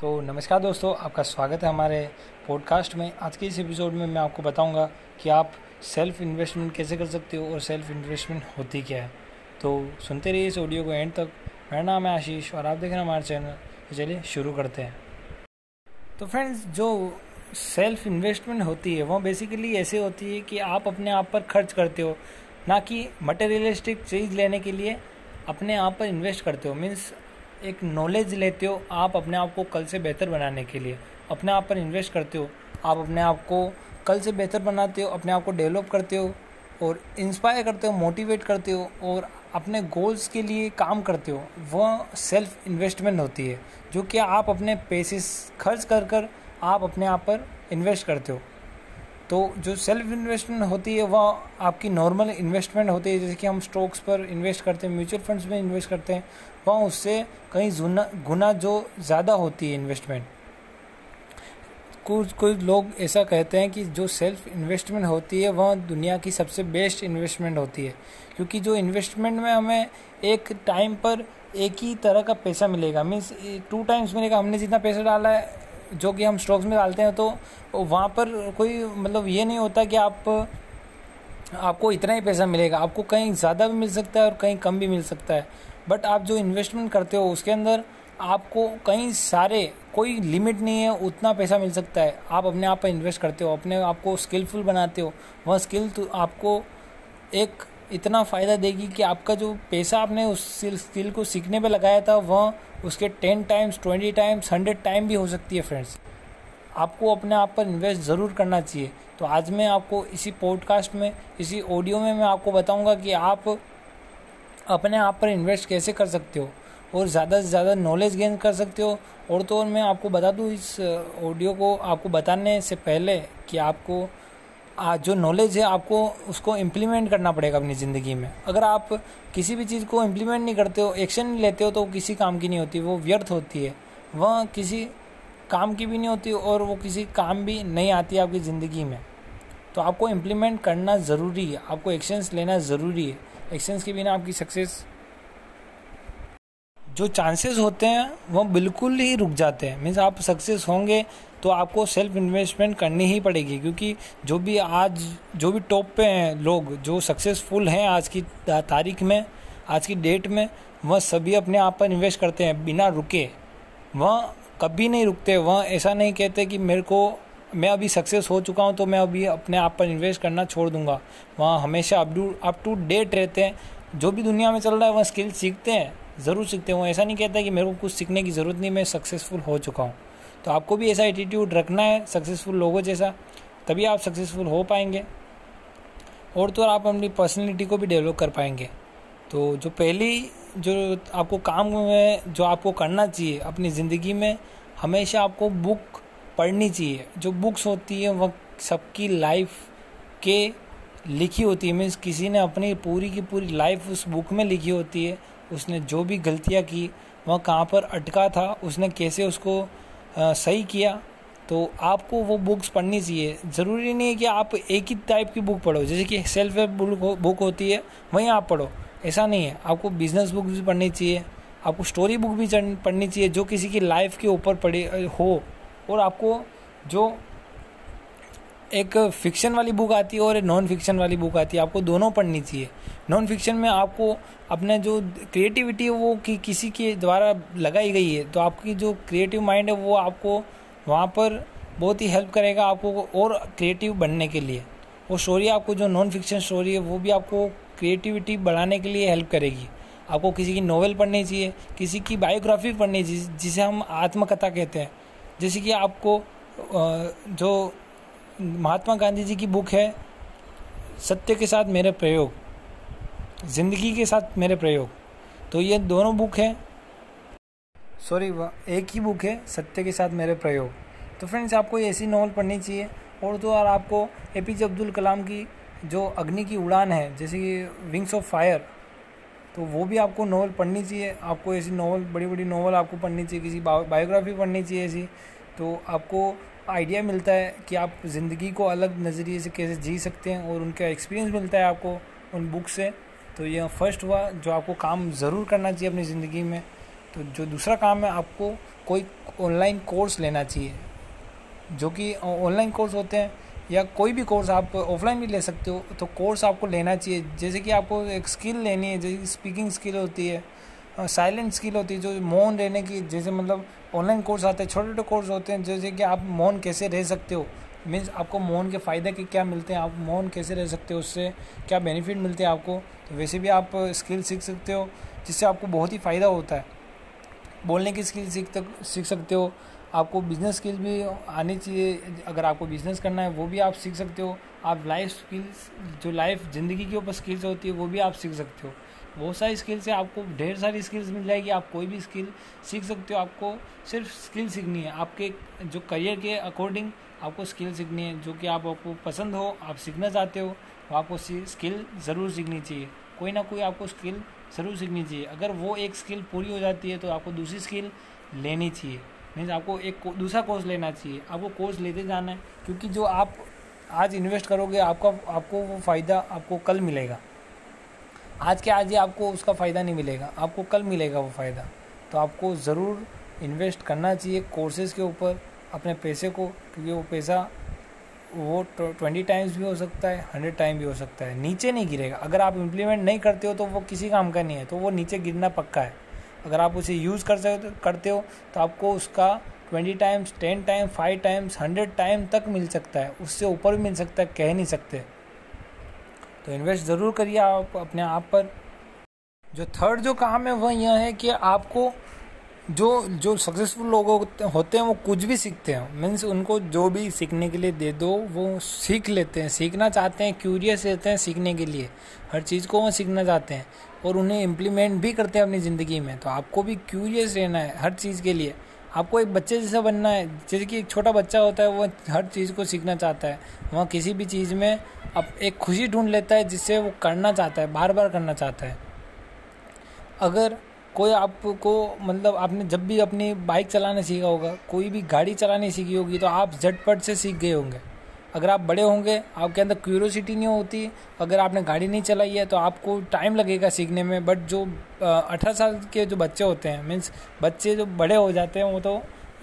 तो नमस्कार दोस्तों, आपका स्वागत है हमारे पॉडकास्ट में। आज के इस एपिसोड में मैं आपको बताऊँगा कि आप सेल्फ इन्वेस्टमेंट कैसे कर सकते हो और सेल्फ इन्वेस्टमेंट होती क्या है। तो सुनते रहिए इस ऑडियो को एंड तक। मेरा नाम है आशीष और आप देख रहे हैं हमारे चैनल तो चलिए शुरू करते हैं। तो फ्रेंड्स जो सेल्फ इन्वेस्टमेंट होती है, वो बेसिकली ऐसे होती है कि आप अपने आप पर खर्च करते हो, ना कि मटेरियलिस्टिक चीज़ लेने के लिए अपने आप पर इन्वेस्ट करते हो। मीन्स एक नॉलेज लेते हो आप अपने आप को कल से बेहतर बनाने के लिए। अपने आप पर इन्वेस्ट करते हो। आप अपने आप को कल से बेहतर बनाते हो, अपने आप को डेवलप करते हो और इंस्पायर करते हो मोटिवेट करते हो और अपने गोल्स के लिए काम करते हो। वह सेल्फ इन्वेस्टमेंट होती है, जो कि आप अपने पैसे खर्च कर कर आप अपने आप पर इन्वेस्ट करते हो। तो जो सेल्फ इन्वेस्टमेंट होती है वह आपकी नॉर्मल इन्वेस्टमेंट होती है। जैसे कि हम स्टॉक्स पर इन्वेस्ट करते हैं म्यूचुअल फंड्स में इन्वेस्ट करते हैं वह उससे कहीं गुना जो ज़्यादा होती है इन्वेस्टमेंट कुछ कुछ लोग ऐसा कहते हैं कि जो सेल्फ इन्वेस्टमेंट होती है वह दुनिया की सबसे बेस्ट इन्वेस्टमेंट होती है। क्योंकि जो इन्वेस्टमेंट में हमें एक टाइम पर एक ही तरह का पैसा मिलेगा। मीन्स टू टाइम्स मिलेगा। हमने जितना पैसा डाला है जो कि हम स्टॉक्स में डालते हैं तो वहाँ पर कोई मतलब ये नहीं होता कि आप, आपको इतना ही पैसा मिलेगा। आपको कहीं ज़्यादा भी मिल सकता है और कहीं कम भी मिल सकता है। बट आप जो इन्वेस्टमेंट करते हो, उसके अंदर आपको कई सारे, कोई लिमिट नहीं है, उतना पैसा मिल सकता है। आप अपने आप पर इन्वेस्ट करते हो, अपने आप को स्किलफुल बनाते हो। वह स्किल तो आपको एक इतना फ़ायदा देगी कि आपका जो पैसा आपने उस स्किल को सीखने पे लगाया था, वह उसके ten times twenty times hundred time भी हो सकती है फ्रेंड्स आपको अपने आप पर इन्वेस्ट ज़रूर करना चाहिए. तो आज मैं आपको इसी पॉडकास्ट में, इसी ऑडियो में मैं आपको बताऊँगा कि आप अपने आप पर इन्वेस्ट कैसे कर सकते हो और ज़्यादा से ज़्यादा नॉलेज गेन कर सकते हो. और तो और मैं आपको बता दूँ, इस ऑडियो को आपको बताने से पहले कि आपको जो नॉलेज है, आपको उसको इम्प्लीमेंट करना पड़ेगा अपनी ज़िंदगी में। अगर आप किसी भी चीज़ को इम्प्लीमेंट नहीं करते हो एक्शन नहीं लेते हो तो किसी काम की नहीं होती, वो व्यर्थ होती है। वह किसी काम की भी नहीं होती और वो किसी काम भी नहीं आती आपकी ज़िंदगी में। तो आपको इम्प्लीमेंट करना ज़रूरी है, आपको एक्शंस लेना ज़रूरी है। एक्शंस के बिना आपकी सक्सेस जो चांसेस होते हैं, वो बिल्कुल ही रुक जाते हैं। मीन्स आप सक्सेस होंगे तो आपको सेल्फ इन्वेस्टमेंट करनी ही पड़ेगी, क्योंकि जो भी आज, जो भी टॉप पे हैं लोग, जो सक्सेसफुल हैं आज की तारीख में, आज की डेट में, वह सभी अपने आप पर इन्वेस्ट करते हैं बिना रुके। वह कभी नहीं रुकते, वह ऐसा नहीं कहते कि मेरे को, मैं अभी सक्सेस हो चुका हूँ तो मैं अभी अपने आप पर इन्वेस्ट करना छोड़ दूँगा। वहाँ हमेशा up to up to date रहते हैं। जो भी दुनिया में चल रहा है, वह स्किल सीखते हैं, ज़रूर सीखते हैं। वो ऐसा नहीं कहता कि मेरे को कुछ सीखने की ज़रूरत नहीं, मैं सक्सेसफुल हो चुका हूँ। तो आपको भी ऐसा एटीट्यूड रखना है सक्सेसफुल लोगों जैसा, तभी आप सक्सेसफुल हो पाएँगे। और तो आप अपनी पर्सनैलिटी को भी डेवलप कर पाएँगे। तो जो पहली, जो आपको काम में, जो आपको करना चाहिए अपनी ज़िंदगी में, हमेशा आपको बुक पढ़नी चाहिए। जो बुक्स होती है वह सबकी लाइफ के लिखी होती है। मीन्स किसी ने अपनी पूरी की पूरी लाइफ उस बुक में लिखी होती है। उसने जो भी गलतियाँ की, वह कहाँ पर अटका था, उसने कैसे उसको सही किया तो आपको वो बुक्स पढ़नी चाहिए। ज़रूरी नहीं है कि आप एक ही टाइप की बुक पढ़ो, जैसे कि सेल्फ हेल्प बुक होती है, वहीं आप पढ़ो। ऐसा नहीं है। आपको बिज़नेस बुक भी पढ़नी चाहिए, आपको स्टोरी बुक भी पढ़नी चाहिए, जो किसी की लाइफ के ऊपर पढ़े हो, और आपको जो एक फिक्शन वाली बुक आती है और एक नॉन फिक्शन वाली बुक आती है। आपको दोनों पढ़नी चाहिए। नॉन फिक्शन में आपको अपने जो क्रिएटिविटी है वो कि, किसी के द्वारा लगाई गई है तो आपकी जो क्रिएटिव माइंड है वो आपको वहाँ पर बहुत ही हेल्प करेगा आपको और क्रिएटिव बनने के लिए। वो स्टोरी आपको जो नॉन फिक्शन स्टोरी है, वो भी आपको क्रिएटिविटी बढ़ाने के लिए हेल्प करेगी। आपको किसी की नॉवल पढ़नी चाहिए, किसी की बायोग्राफी पढ़नी चाहिए, जिसे हम आत्मकथा कहते हैं। जैसे कि आपको जो महात्मा गांधी जी की बुक है, सत्य के साथ मेरे प्रयोग, ज़िंदगी के साथ मेरे प्रयोग। तो ये दोनों बुक है। सॉरी एक ही बुक है, सत्य के साथ मेरे प्रयोग। तो फ्रेंड्स आपको ऐसी नॉवल पढ़नी चाहिए। और तो और आपको ए पी जे अब्दुल कलाम की जो अग्नि की उड़ान है, जैसे कि विंग्स ऑफ़ फायर तो वो भी आपको नॉवल पढ़नी चाहिए। आपको ऐसी नॉवल बड़ी बड़ी नॉवल आपको पढ़नी चाहिए, किसी बायोग्राफी पढ़नी चाहिए ऐसी। तो आपको आइडिया मिलता है कि आप ज़िंदगी को अलग नज़रिए से कैसे जी सकते हैं और उनका एक्सपीरियंस मिलता है आपको उन बुक से। तो यह फ़र्स्ट हुआ जो आपको काम ज़रूर करना चाहिए अपनी ज़िंदगी में। तो जो दूसरा काम है, आपको कोई ऑनलाइन कोर्स लेना चाहिए। जो कि ऑनलाइन कोर्स होते हैं या कोई भी कोर्स आप ऑफलाइन भी ले सकते हो तो कोर्स आपको लेना चाहिए। जैसे कि आपको एक स्किल लेनी है, जैसे स्पीकिंग स्किल होती है। साइलेंट स्किल होती है, जो मौन रहने की, जैसे मतलब ऑनलाइन कोर्स आते हैं छोटे छोटे कोर्स होते हैं, जैसे कि आप मौन कैसे रह सकते हो? मीन्स आपको मौन के फ़ायदे के क्या मिलते हैं? आप मौन कैसे रह सकते हो? उससे क्या बेनिफिट मिलते हैं आपको? तो वैसे भी आप स्किल सीख सकते हो, जिससे आपको बहुत ही फ़ायदा होता है। बोलने की स्किल सीख सीख सकते हो। आपको बिज़नेस स्किल भी आनी चाहिए, अगर आपको बिज़नेस करना है, वो भी आप सीख सकते हो। आप लाइफ स्किल्स जो लाइफ ज़िंदगी के ऊपर स्किल्स होती है, वो भी आप सीख सकते हो। बहुत सारी स्किल्स से आपको ढेर सारी स्किल्स मिल जाएगी, आप कोई भी स्किल सीख सकते हो, आपको सिर्फ़ स्किल सीखनी है। आपके जो करियर के अकॉर्डिंग आपको स्किल सीखनी है, जो कि आप आपको पसंद हो, आप सीखना चाहते हो वो आपको स्किल ज़रूर सीखनी चाहिए। कोई ना कोई आपको स्किल ज़रूर सीखनी चाहिए। अगर वो एक स्किल पूरी हो जाती है तो आपको दूसरी स्किल लेनी चाहिए। मीन्स आपको एक दूसरा कोर्स लेना चाहिए। आपको कोर्स लेते जाना है, क्योंकि जो आप आज इन्वेस्ट करोगे, आपका आपको वो फ़ायदा आपको कल मिलेगा। आज के आज ही आपको उसका फ़ायदा नहीं मिलेगा, आपको कल मिलेगा वो फ़ायदा। तो आपको ज़रूर इन्वेस्ट करना चाहिए कोर्सेज़ के ऊपर, अपने पैसे को, क्योंकि वो पैसा, वो ट्वेंटी टाइम्स भी हो सकता है हंड्रेड टाइम भी हो सकता है। नीचे नहीं गिरेगा। अगर आप इम्प्लीमेंट नहीं करते हो तो वो किसी काम का नहीं है तो वो नीचे गिरना पक्का है। अगर आप उसे यूज़ कर सकते करते हो तो आपको उसका twenty times ten time five times hundred time तक मिल सकता है। उससे ऊपर भी मिल सकता है, कह नहीं सकते। तो इन्वेस्ट ज़रूर करिए आप अपने आप पर। जो थर्ड जो काम है, वह यह है कि आपको जो जो सक्सेसफुल लोग होते हैं, वो कुछ भी सीखते हैं। मीन्स उनको जो भी सीखने के लिए दे दो, वो सीख लेते हैं। सीखना चाहते हैं क्यूरियस रहते हैं सीखने के लिए। हर चीज़ को वो सीखना चाहते हैं और उन्हें इम्प्लीमेंट भी करते हैं अपनी ज़िंदगी में। तो आपको भी क्यूरियस रहना है हर चीज़ के लिए। आपको एक बच्चे जैसा बनना है, जैसे कि एक छोटा बच्चा होता है, वो हर चीज़ को सीखना चाहता है। वह किसी भी चीज़ में अब एक खुशी ढूंढ लेता है, जिससे वो करना चाहता है बार बार करना चाहता है। अगर कोई आपको मतलब आपने जब भी अपनी बाइक चलाना सीखा होगा, कोई भी गाड़ी चलानी सीखी होगी तो आप झटपट से सीख गए होंगे। अगर आप बड़े होंगे, आपके अंदर क्यूरोसिटी नहीं होती, अगर आपने गाड़ी नहीं चलाई है तो आपको टाइम लगेगा सीखने में। बट जो अठारह साल के जो बच्चे होते हैं मीन्स बच्चे जो बड़े हो जाते हैं, वो तो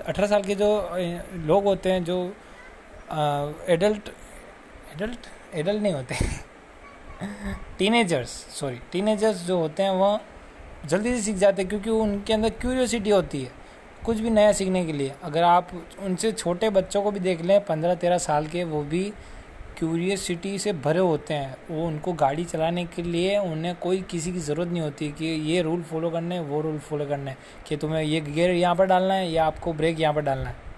अठारह साल के जो लोग होते हैं, जो एडल्ट एडल्ट एडल्ट नहीं होते। टीनेजर्स सॉरी टीनेजर्स जो होते हैं वह जल्दी से सीख जाते हैं, क्योंकि उनके अंदर क्यूरियोसिटी होती है। कुछ भी नया सीखने के लिए। अगर आप उनसे छोटे बच्चों को भी देख लें पंद्रह तेरह साल के वो भी क्यूरियसिटी से भरे होते हैं। वो उनको गाड़ी चलाने के लिए उन्हें कोई किसी की ज़रूरत नहीं होती कि ये रूल फॉलो करने, वो रूल फॉलो करने कि तुम्हें ये गियर यहाँ पर डालना है या आपको ब्रेक यहाँ पर डालना है।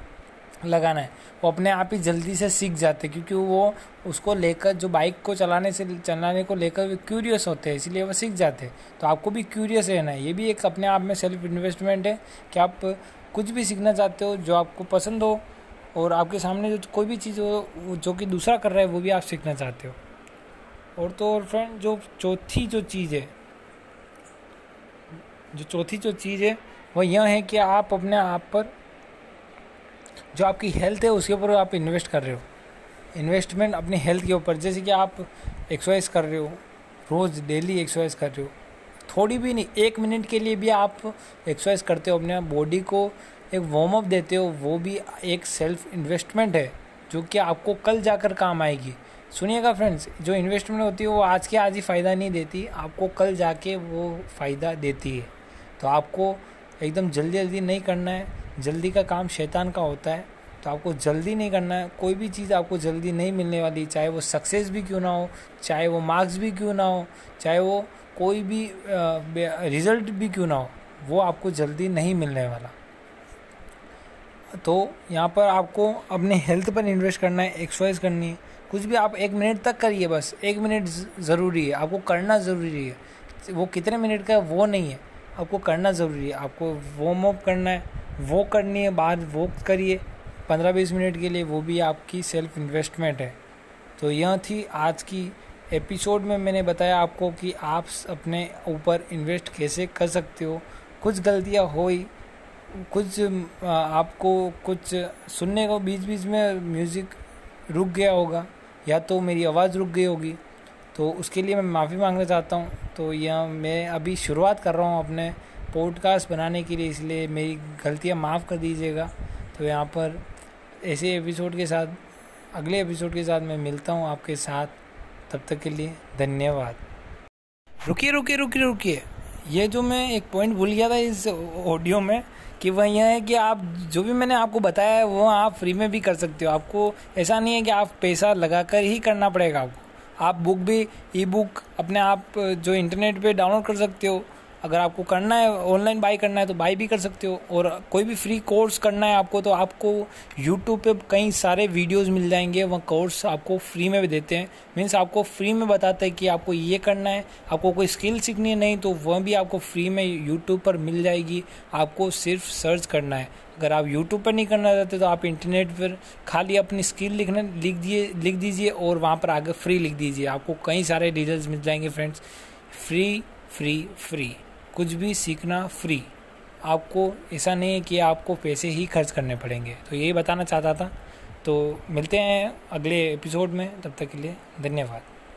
लगाना है। वो अपने आप ही जल्दी से सीख जाते हैं, क्योंकि वो उसको लेकर, जो बाइक को चलाने से, चलाने को लेकर क्यूरियस होते हैं, इसलिए वो सीख जाते हैं। तो आपको भी क्यूरियस रहना है। ये भी एक अपने आप में सेल्फ इन्वेस्टमेंट है कि आप कुछ भी सीखना चाहते हो, जो आपको पसंद हो, और आपके सामने जो कोई भी चीज़ हो जो कि दूसरा कर रहा है, वो भी आप सीखना चाहते हो। और तो और फ्रेंड जो चौथी जो चीज़ है, जो चौथी जो चीज़ है वह यह है कि आप अपने आप पर जो आपकी हेल्थ है, उसके ऊपर आप इन्वेस्ट कर रहे हो। इन्वेस्टमेंट अपनी हेल्थ के ऊपर, जैसे कि आप एक्सरसाइज कर रहे हो, रोज़ डेली एक्सरसाइज कर रहे हो। थोड़ी भी नहीं, एक मिनट के लिए भी आप एक्सरसाइज करते हो, अपने बॉडी को एक वार्म अप देते हो, वो भी एक सेल्फ इन्वेस्टमेंट है, जो कि आपको कल जाकर काम आएगी। सुनिएगा फ्रेंड्स जो इन्वेस्टमेंट होती है, वो आज के आज ही फ़ायदा नहीं देती, आपको कल जाके वो फ़ायदा देती है। तो आपको एकदम जल्दी जल्दी नहीं करना है, जल्दी का काम शैतान का होता है। तो आपको जल्दी नहीं करना है। कोई भी चीज़ आपको जल्दी नहीं मिलने वाली, चाहे वो सक्सेस भी क्यों ना हो, चाहे वो मार्क्स भी क्यों ना हो, चाहे वो कोई भी रिज़ल्ट भी क्यों ना हो, वो आपको जल्दी नहीं मिलने वाला। तो यहाँ पर आपको अपने हेल्थ पर इन्वेस्ट करना है एक्सरसाइज करनी है। कुछ भी आप एक मिनट तक करिए बस, एक मिनट ज़रूरी है। आपको करना ज़रूरी है। वो कितने मिनट का है, वो नहीं है। आपको करना ज़रूरी है। आपको वार्म अप करना है, वो करनी है बाहर वॉक करिए। पंद्रह बीस मिनट के लिए वो भी आपकी सेल्फ इन्वेस्टमेंट है। तो यह थी आज की एपिसोड में मैंने बताया आपको कि आप अपने ऊपर इन्वेस्ट कैसे कर सकते हो। कुछ गलतियाँ हुई, कुछ आपको कुछ सुनने को बीच बीच में म्यूज़िक रुक गया होगा, या तो मेरी आवाज़ रुक गई होगी। तो उसके लिए मैं माफ़ी मांगना चाहता हूँ। तो यह मैं अभी शुरुआत कर रहा हूँ अपने पॉडकास्ट बनाने के लिए, इसलिए मेरी गलतियाँ माफ़ कर दीजिएगा। तो यहाँ पर ऐसे एपिसोड के साथ, अगले एपिसोड के साथ मैं मिलता हूँ आपके साथ। तब तक के लिए धन्यवाद। रुकिए रुकिए रुकिए रुकिए। ये जो मैं एक पॉइंट भूल गया था इस ऑडियो में कि वह यह है कि आप जो भी मैंने आपको बताया है, वो आप फ्री में भी कर सकते हो। आपको ऐसा नहीं है कि आप पैसा लगाकर ही करना पड़ेगा आपको। आप बुक भी ई बुक अपने आप, जो इंटरनेट पे डाउनलोड कर सकते हो। अगर आपको करना है ऑनलाइन बाई करना है तो बाई भी कर सकते हो। और कोई भी फ्री कोर्स करना है आपको तो आपको यूट्यूब पे कई सारे वीडियोस मिल जाएँगे। वह कोर्स आपको फ्री में भी देते हैं। मीन्स आपको फ्री में बताते हैं कि आपको ये करना है। आपको कोई स्किल सीखनी है नहीं तो वह भी आपको फ्री में यूट्यूब पर मिल जाएगी। आपको सिर्फ़ सर्च करना है। अगर आप यूट्यूब पर नहीं करना चाहते तो आप इंटरनेट पर खाली अपनी स्किल लिखने, लिख दिए, लिख दीजिए और वहाँ पर आगे फ्री लिख दीजिए। आपको कई सारे डिटेल्स मिल जाएँगे फ्रेंड्स फ्री फ्री फ्री कुछ भी सीखना फ्री आपको ऐसा नहीं है कि आपको पैसे ही खर्च करने पड़ेंगे। तो यही बताना चाहता था। तो मिलते हैं अगले एपिसोड में, तब तक के लिए धन्यवाद।